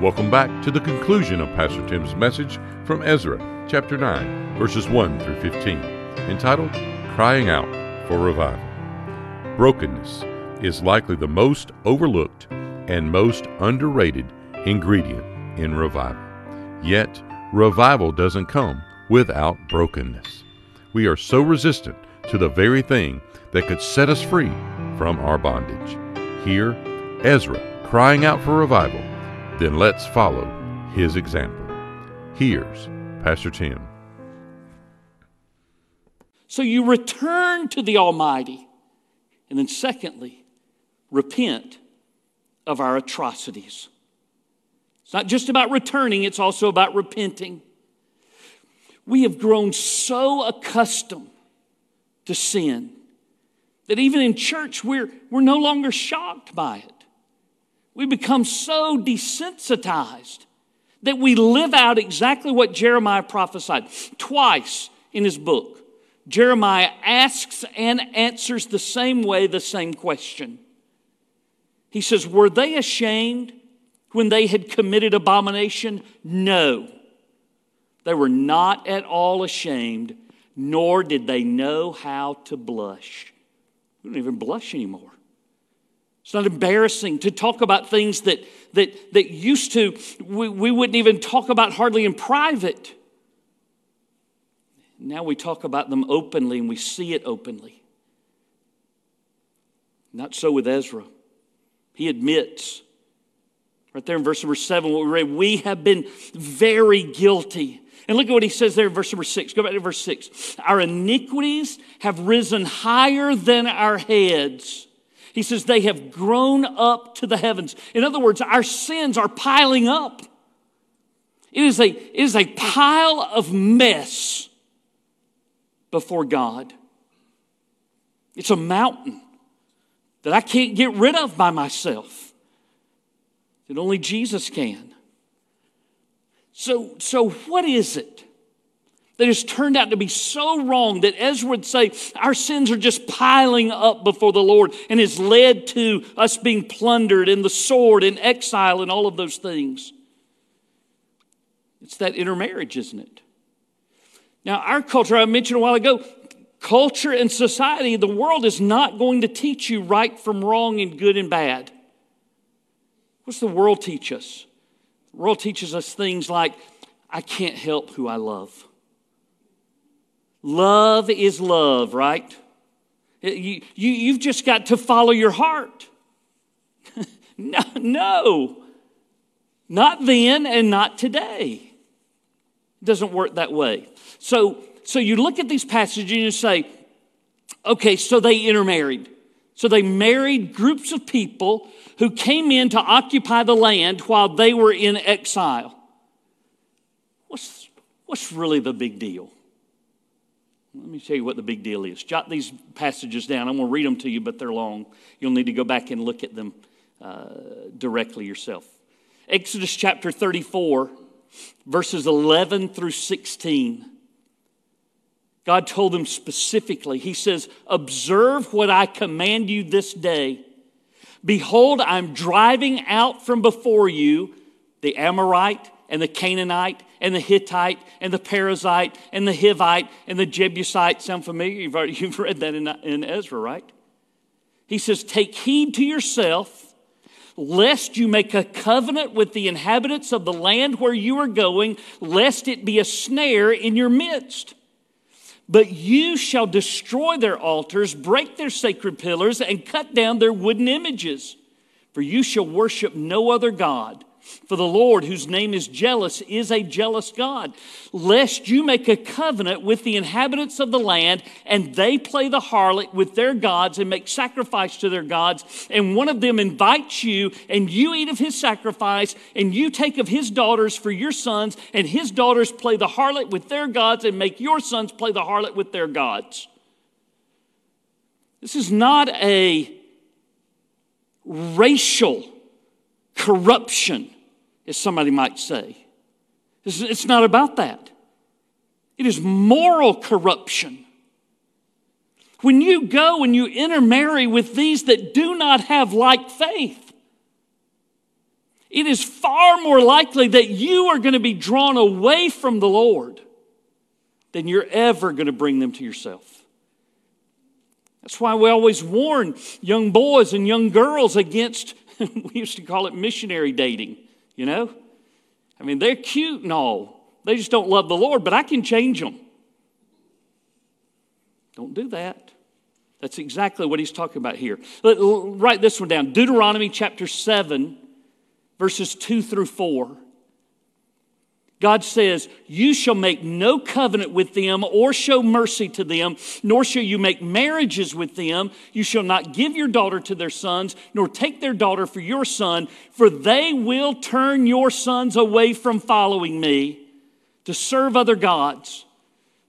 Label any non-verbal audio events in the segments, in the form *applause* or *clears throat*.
Welcome back to the conclusion of Pastor Tim's message from Ezra, chapter 9, verses 1 through 15, entitled Crying Out for Revival. Brokenness is likely the most overlooked and most underrated ingredient in revival. Yet, revival doesn't come without brokenness. We are so resistant to the very thing that could set us free from our bondage. Hear, Ezra crying out for revival, then let's follow his example. Here's Pastor Tim. So you return to the Almighty. And then, secondly, repent of our atrocities. It's not just about returning, it's also about repenting. We have grown so accustomed to sin that even in church, we're, we're no longer shocked by it. We become so desensitized that we live out exactly what Jeremiah prophesied. Twice in his book, Jeremiah asks and answers the same way the same question. He says, Were they ashamed when they had committed abomination? No. They were not at all ashamed, nor did they know how to blush. We don't even blush anymore. It's not embarrassing to talk about things that, that, that used to, we, we wouldn't even talk about hardly in private. Now we talk about them openly and we see it openly. Not so with Ezra. He admits, right there in verse number seven, what we read, we have been very guilty. And look at what he says there in verse number six. Go back to verse six. Our iniquities have risen higher than our heads. He says they have grown up to the heavens. In other words, our sins are piling up. It is a, it is a pile of mess before God. It's a mountain that I can't get rid of by myself, that only Jesus can. So, so what is it that has turned out to be so wrong that Ezra would say our sins are just piling up before the Lord and has led to us being plundered and the sword and exile and all of those things? It's that intermarriage, isn't it? Now, our culture, I mentioned a while ago, culture and society, the world is not going to teach you right from wrong and good and bad. What's the world teach us? The world teaches us things like, I can't help who I love. Love is love, right? You, you, you've just got to follow your heart. *laughs* no, no, not then and not today. It doesn't work that way. So, so you look at these passages and you say, okay, so they intermarried. So they married groups of people who came in to occupy the land while they were in exile. What's, what's really the big deal? Let me tell you what the big deal is. Jot these passages down. I'm going to read them to you, but they're long. You'll need to go back and look at them uh, directly yourself. Exodus chapter 34, verses 11 through 16. God told them specifically, He says, Observe what I command you this day. Behold, I'm driving out from before you the Amorite and the Canaanite and the Hittite and the Perizzite and the Hivite and the Jebusite. Sound familiar? You've, already, *laughs* you've read that in, in Ezra, right? He says, Take heed to yourself, lest you make a covenant with the inhabitants of the land where you are going, lest it be a snare in your midst. But you shall destroy their altars, break their sacred pillars, and cut down their wooden images. For you shall worship no other God. For the Lord, whose name is jealous, is a jealous God, lest you make a covenant with the inhabitants of the land, and they play the harlot with their gods and make sacrifice to their gods, and one of them invites you, and you eat of his sacrifice, and you take of his daughters for your sons, and his daughters play the harlot with their gods, and make your sons play the harlot with their gods. This is not a racial corruption as somebody might say. It's not about that. It is moral corruption. When you go and you intermarry with these that do not have like faith, it is far more likely that you are going to be drawn away from the Lord than you're ever going to bring them to yourself. That's why we always warn young boys and young girls against, *laughs* we used to call it missionary dating, you know? I mean, they're cute and all. They just don't love the Lord, but I can change them. Don't do that. That's exactly what he's talking about here. Write this one down Deuteronomy chapter 7, verses 2 through 4. God says, You shall make no covenant with them or show mercy to them, nor shall you make marriages with them. You shall not give your daughter to their sons, nor take their daughter for your son, for they will turn your sons away from following me to serve other gods.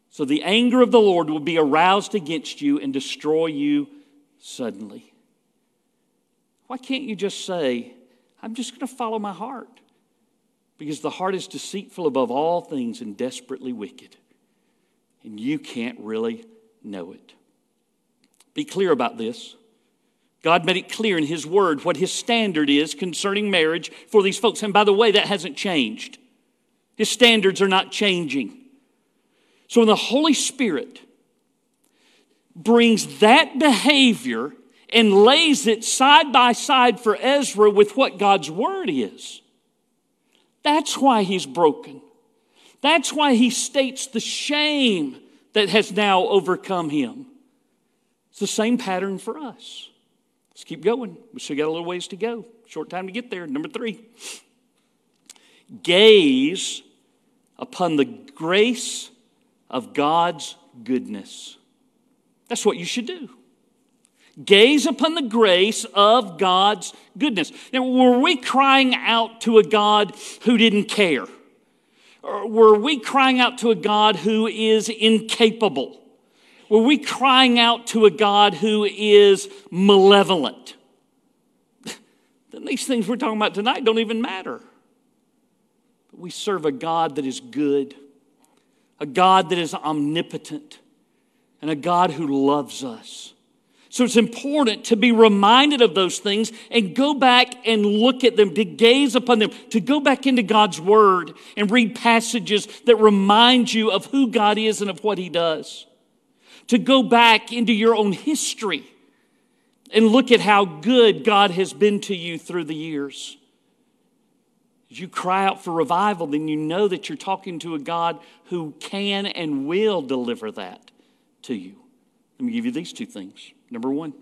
So the anger of the Lord will be aroused against you and destroy you suddenly. Why can't you just say, I'm just going to follow my heart? Because the heart is deceitful above all things and desperately wicked. And you can't really know it. Be clear about this. God made it clear in His Word what His standard is concerning marriage for these folks. And by the way, that hasn't changed. His standards are not changing. So when the Holy Spirit brings that behavior and lays it side by side for Ezra with what God's Word is, that's why he's broken. That's why he states the shame that has now overcome him. It's the same pattern for us. Let's keep going. We still got a little ways to go. Short time to get there. Number three gaze upon the grace of God's goodness. That's what you should do. Gaze upon the grace of God's goodness. Now, were we crying out to a God who didn't care? Or were we crying out to a God who is incapable? Were we crying out to a God who is malevolent? *laughs* then these things we're talking about tonight don't even matter. But we serve a God that is good, a God that is omnipotent, and a God who loves us. So it's important to be reminded of those things and go back and look at them, to gaze upon them, to go back into God's Word and read passages that remind you of who God is and of what He does. To go back into your own history and look at how good God has been to you through the years. As you cry out for revival, then you know that you're talking to a God who can and will deliver that to you. Let me give you these two things. Number one,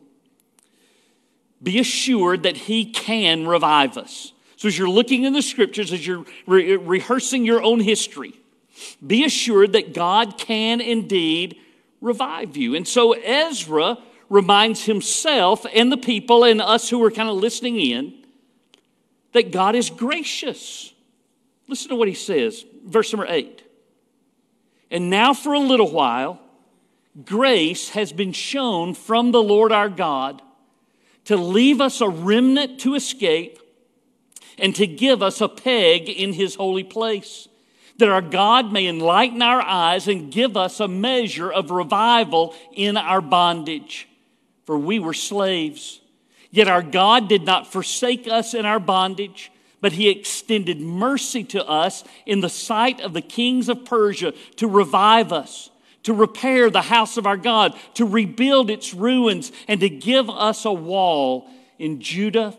be assured that He can revive us. So, as you're looking in the scriptures, as you're re- rehearsing your own history, be assured that God can indeed revive you. And so, Ezra reminds himself and the people and us who are kind of listening in that God is gracious. Listen to what he says, verse number eight. And now, for a little while, grace has been shown from the Lord our God to leave us a remnant to escape and to give us a peg in his holy place, that our God may enlighten our eyes and give us a measure of revival in our bondage. For we were slaves. Yet our God did not forsake us in our bondage, but he extended mercy to us in the sight of the kings of Persia to revive us to repair the house of our God, to rebuild its ruins, and to give us a wall in Judah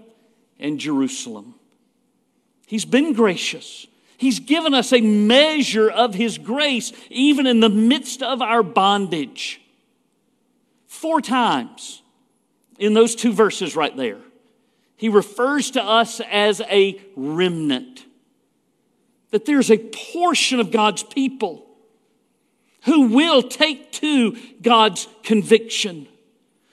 and Jerusalem. He's been gracious. He's given us a measure of His grace, even in the midst of our bondage. Four times in those two verses right there, He refers to us as a remnant. That there's a portion of God's people who will take to God's conviction,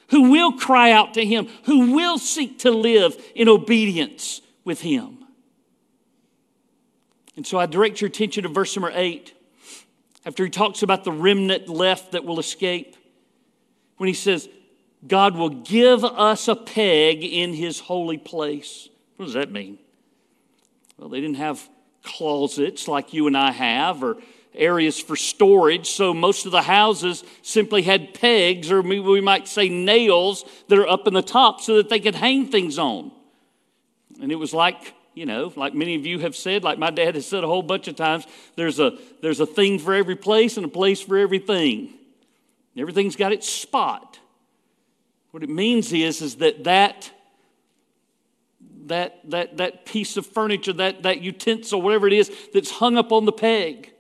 who will cry out to Him, who will seek to live in obedience with Him. And so I direct your attention to verse number eight, after he talks about the remnant left that will escape, when he says, God will give us a peg in his holy place. What does that mean? Well, they didn't have closets like you and I have, or areas for storage. So most of the houses simply had pegs, or we might say nails, that are up in the top so that they could hang things on. And it was like, You know, like many of you have said, like my dad has said a whole bunch of times, there's a, there's a thing for every place and a place for everything. Everything's got its spot. What it means is, is that that, that, that, that piece of furniture, that, that utensil, whatever it is that's hung up on the peg,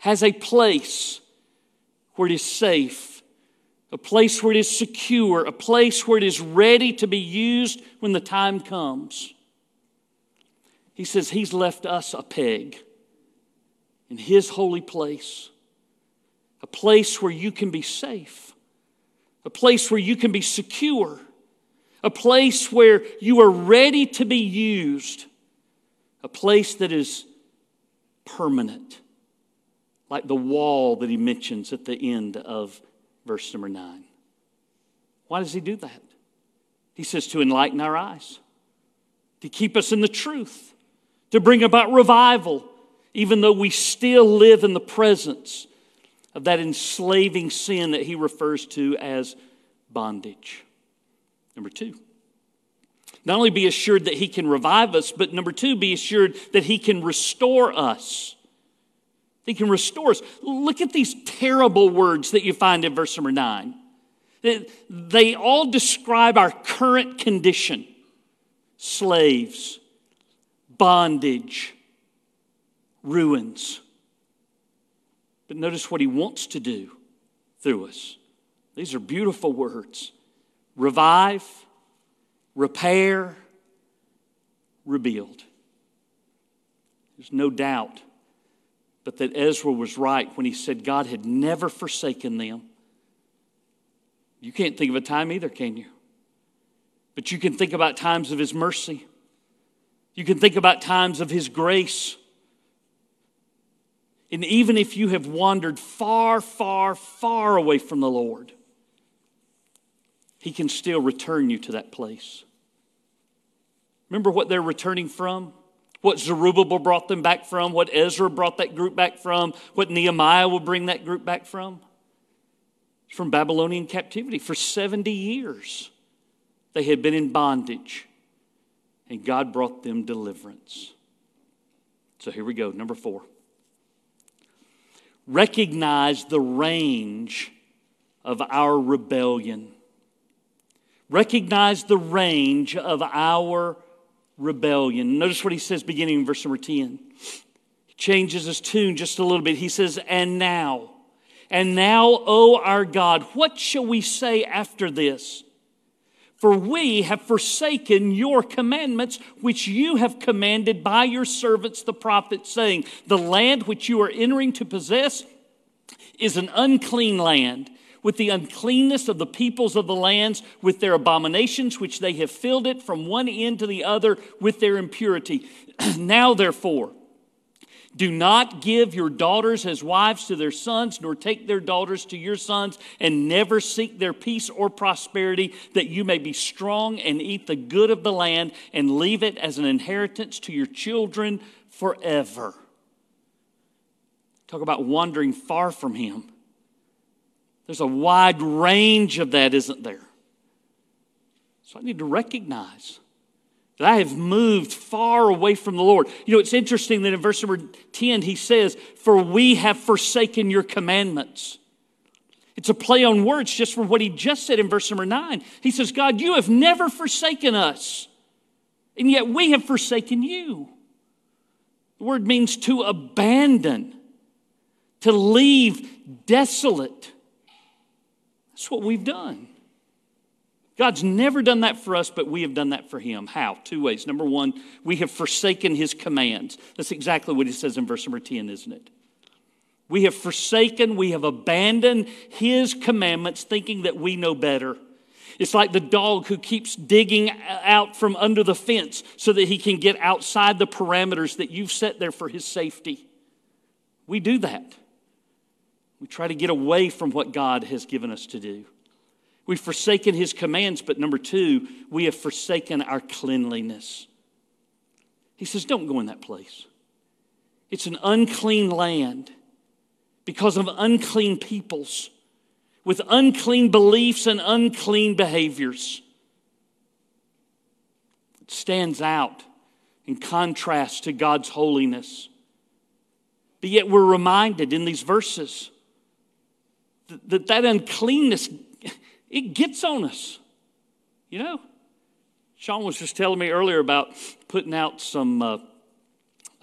has a place where it is safe, a place where it is secure, a place where it is ready to be used when the time comes. He says He's left us a peg in His holy place, a place where you can be safe, a place where you can be secure, a place where you are ready to be used, a place that is permanent, like the wall that He mentions at the end of verse number nine. Why does He do that? He says to enlighten our eyes, to keep us in the truth to bring about revival, even though we still live in the presence of that enslaving sin that he refers to as bondage. Number two, not only be assured that he can revive us, but number two, be assured that he can restore us. He can restore us. Look at these terrible words that you find in verse number nine. They all describe our current condition slaves, bondage, ruins. But notice what he wants to do through us. These are beautiful words revive, repair, rebuild. There's no doubt but that Ezra was right when he said God had never forsaken them. You can't think of a time either, can you? But you can think about times of his mercy. You can think about times of His grace. And even if you have wandered far, far, far away from the Lord, He can still return you to that place. Remember what they're returning from? What Zerubbabel brought them back from? What Ezra brought that group back from? What Nehemiah will bring that group back from? From Babylonian captivity. For 70 years, they had been in bondage and God brought them deliverance. So here we go, number four. Recognize the range of our rebellion. Recognize the range of our rebellion. Notice what he says beginning in verse number 10. He changes his tune just a little bit. He says, And now, and now, O our God, what shall we say after this? For we have forsaken your commandments, which you have commanded by your servants the prophets, saying, The land which you are entering to possess is an unclean land, with the uncleanness of the peoples of the lands, with their abominations, which they have filled it from one end to the other with their impurity. *clears throat* now, therefore, do not give your daughters as wives to their sons, nor take their daughters to your sons, and never seek their peace or prosperity, that you may be strong and eat the good of the land, and leave it as an inheritance to your children forever. Talk about wandering far from Him. There's a wide range of that, isn't there? So I need to recognize that I have moved far away from the Lord. You know, it's interesting that in verse number 10, he says, For we have forsaken your commandments. It's a play on words just from what he just said in verse number 9. He says, God, you have never forsaken us, and yet we have forsaken you. The word means to abandon, to leave desolate. That's what we've done. God's never done that for us, but we have done that for him. How? Two ways. Number one, we have forsaken his commands. That's exactly what he says in verse number 10, isn't it? We have forsaken, we have abandoned his commandments, thinking that we know better. It's like the dog who keeps digging out from under the fence so that he can get outside the parameters that you've set there for his safety. We do that. We try to get away from what God has given us to do. We've forsaken his commands, but number two, we have forsaken our cleanliness. He says, Don't go in that place. It's an unclean land because of unclean peoples with unclean beliefs and unclean behaviors. It stands out in contrast to God's holiness. But yet we're reminded in these verses that that, uncleanness, it gets on us. You know? Sean was just telling me earlier about putting out some, uh,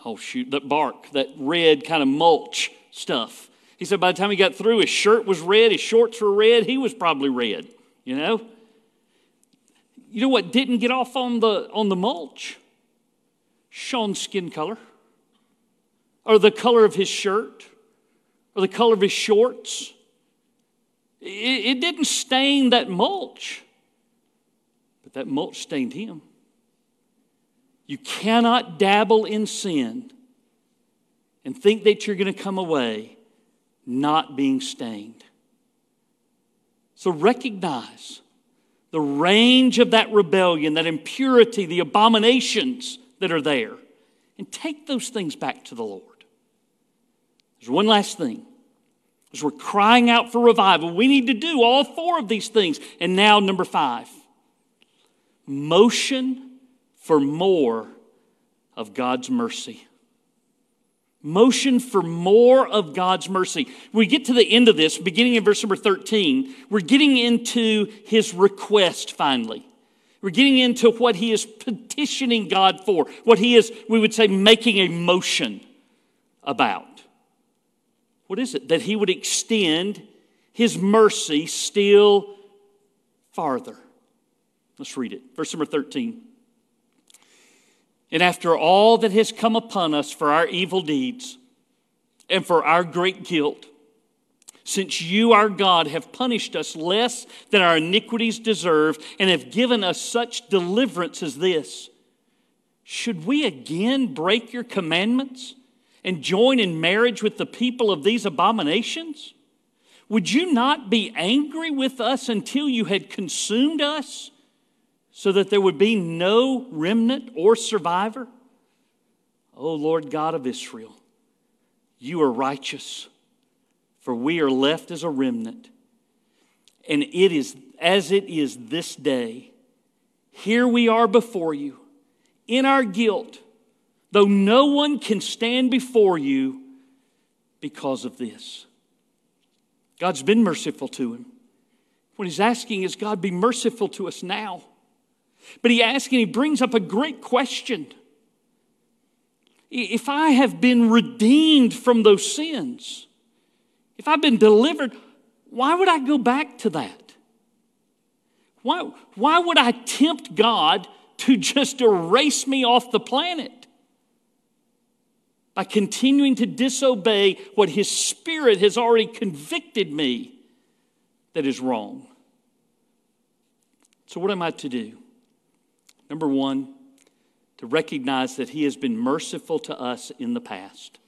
oh shoot, that bark, that red kind of mulch stuff. He said by the time he got through, his shirt was red, his shorts were red, he was probably red, you know? You know what didn't get off on the, on the mulch? Sean's skin color, or the color of his shirt, or the color of his shorts. It, it didn't stain that mulch, but that mulch stained him. You cannot dabble in sin and think that you're going to come away not being stained. So recognize the range of that rebellion, that impurity, the abominations that are there, and take those things back to the Lord. There's one last thing. As we're crying out for revival, we need to do all four of these things. And now, number five motion for more of God's mercy motion for more of God's mercy. We get to the end of this, beginning in verse number 13, we're getting into his request finally. We're getting into what he is petitioning God for, what he is, we would say, making a motion about. What is it? That he would extend his mercy still farther. Let's read it. Verse number 13. And after all that has come upon us for our evil deeds and for our great guilt, since you, our God, have punished us less than our iniquities deserve and have given us such deliverance as this, should we again break your commandments and join in marriage with the people of these abominations? Would you not be angry with us until you had consumed us? so that there would be no remnant or survivor? O Lord God of Israel, you are righteous, for we are left as a remnant. And it is as it is this day. Here we are before you in our guilt, though no one can stand before you because of this. God's been merciful to him. What he's asking is, God, be merciful to us now. But he asks and he brings up a great question. If I have been redeemed from those sins, if I've been delivered, why would I go back to that? Why, why would I tempt God to just erase me off the planet? By continuing to disobey what His Spirit has already convicted me that is wrong. So, what am I to do? Number one, to recognize that He has been merciful to us in the past.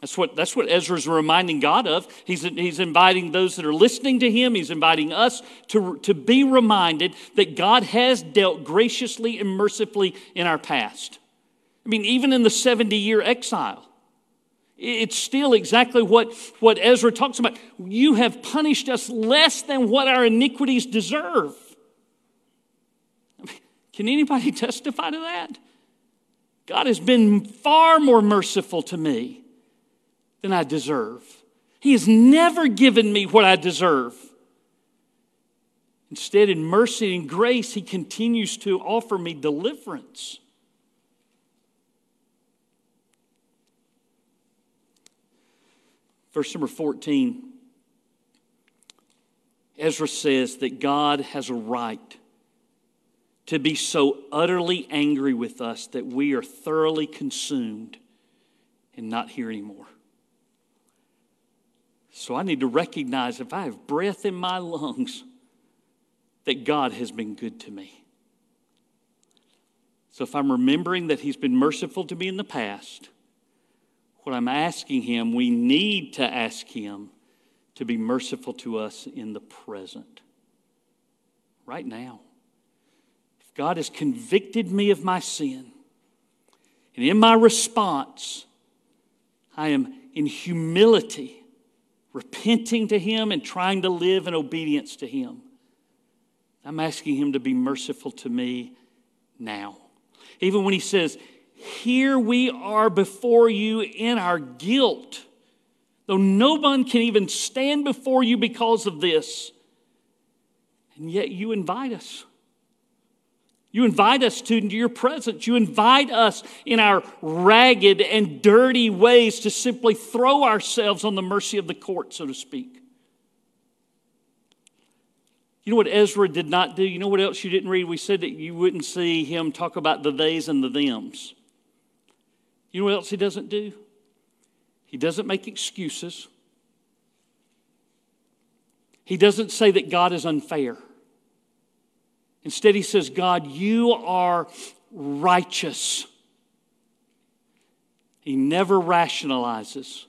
That's what, that's what Ezra's reminding God of. He's, he's inviting those that are listening to him, he's inviting us to, to be reminded that God has dealt graciously and mercifully in our past. I mean, even in the 70 year exile, it's still exactly what, what Ezra talks about. You have punished us less than what our iniquities deserve. Can anybody *laughs* testify to that? God has been far more merciful to me than I deserve. He has never given me what I deserve. Instead, in mercy and grace, He continues to offer me deliverance. Verse number 14 Ezra says that God has a right to be so utterly angry with us that we are thoroughly consumed and not here anymore. So I need to recognize if I have breath in my lungs, that God has been good to me. So if I'm remembering that He's been merciful to me in the past, what I'm asking Him, we need to ask Him to be merciful to us in the present, right now. If God has convicted me of my sin. And in my response, I am in humility, repenting to Him and trying to live in obedience to Him. I'm asking Him to be merciful to me now. Even when he says, Here we are before you in our guilt, though no one can even stand before you because of this. And yet you invite us. You invite us to into your presence. You invite us in our ragged and dirty ways to simply throw ourselves on the mercy of the court, so to speak. You know what Ezra did not do? You know what else you didn't read? We said that you wouldn't see him talk about the theys and the thems. You know what else he doesn't do? He doesn't make excuses. He doesn't say that God is unfair. Instead, he says, God, you are righteous. He never rationalizes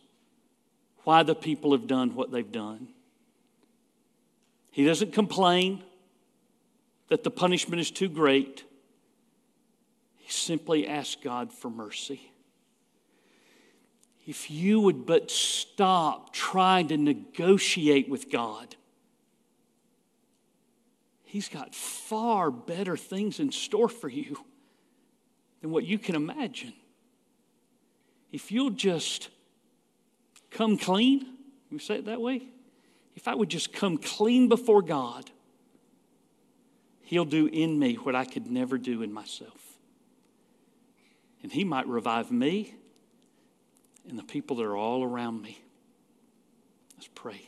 why the people have done what they've done. He doesn't complain that the punishment is too great. He simply asks God for mercy. If you would but stop trying to negotiate with God, He's got far better things in store for you than what you can imagine. If you'll just come clean, we say it that way. If I would just come clean before God, He'll do in me what I could never do in myself. And He might revive me and the people that are all around me. Let's pray.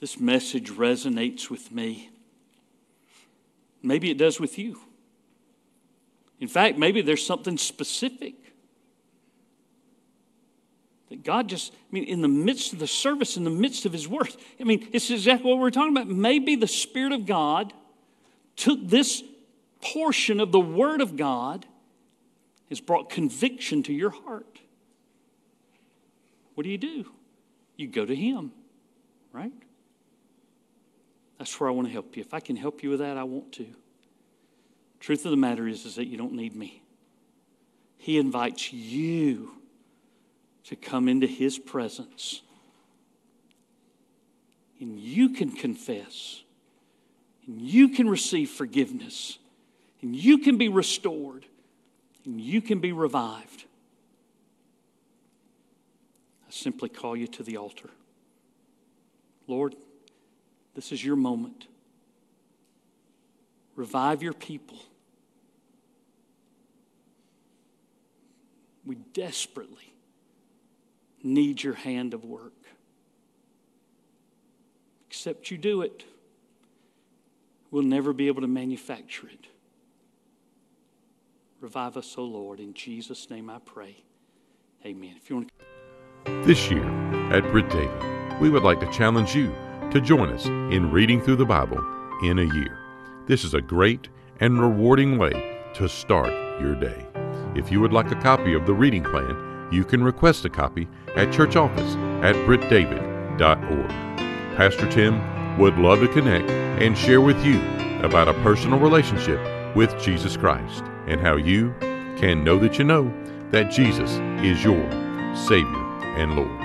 This message resonates with me. Maybe it does with you. In fact, maybe there's something specific that God just, I mean, in the midst of the service, in the midst of His Word, I mean, it's exactly what we're talking about. Maybe the Spirit of God took this portion of the Word of God, has brought conviction to your heart. What do you do? You go to Him, right? That's where I want to help you. If I can help you with that, I want to. Truth of the matter is, is that you don't need me. He invites you to come into His presence. And you can confess, and you can receive forgiveness, and you can be restored, and you can be revived. I simply call you to the altar. Lord, this is your moment. Revive your people. We desperately need your hand of work. Except you do it, we'll never be able to manufacture it. Revive us, O Lord. In Jesus' name I pray. Amen. If you want to... This year at Britt David, we would like to challenge you to join us in reading through the Bible in a year. This is a great and rewarding way to start your day. If you would like a copy of the reading plan, you can request a copy at church office at brittdavid.org. Pastor Tim would love to connect and share with you about a personal relationship with Jesus Christ and how you can know that you know that Jesus is your Savior and Lord.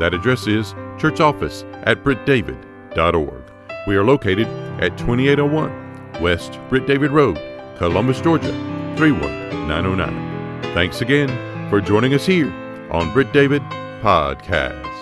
That address is church office at brittdavid.org we are located at 2801 West Britt David Road, Columbus, Georgia 31909. Thanks again for joining us here on Britt David Podcast.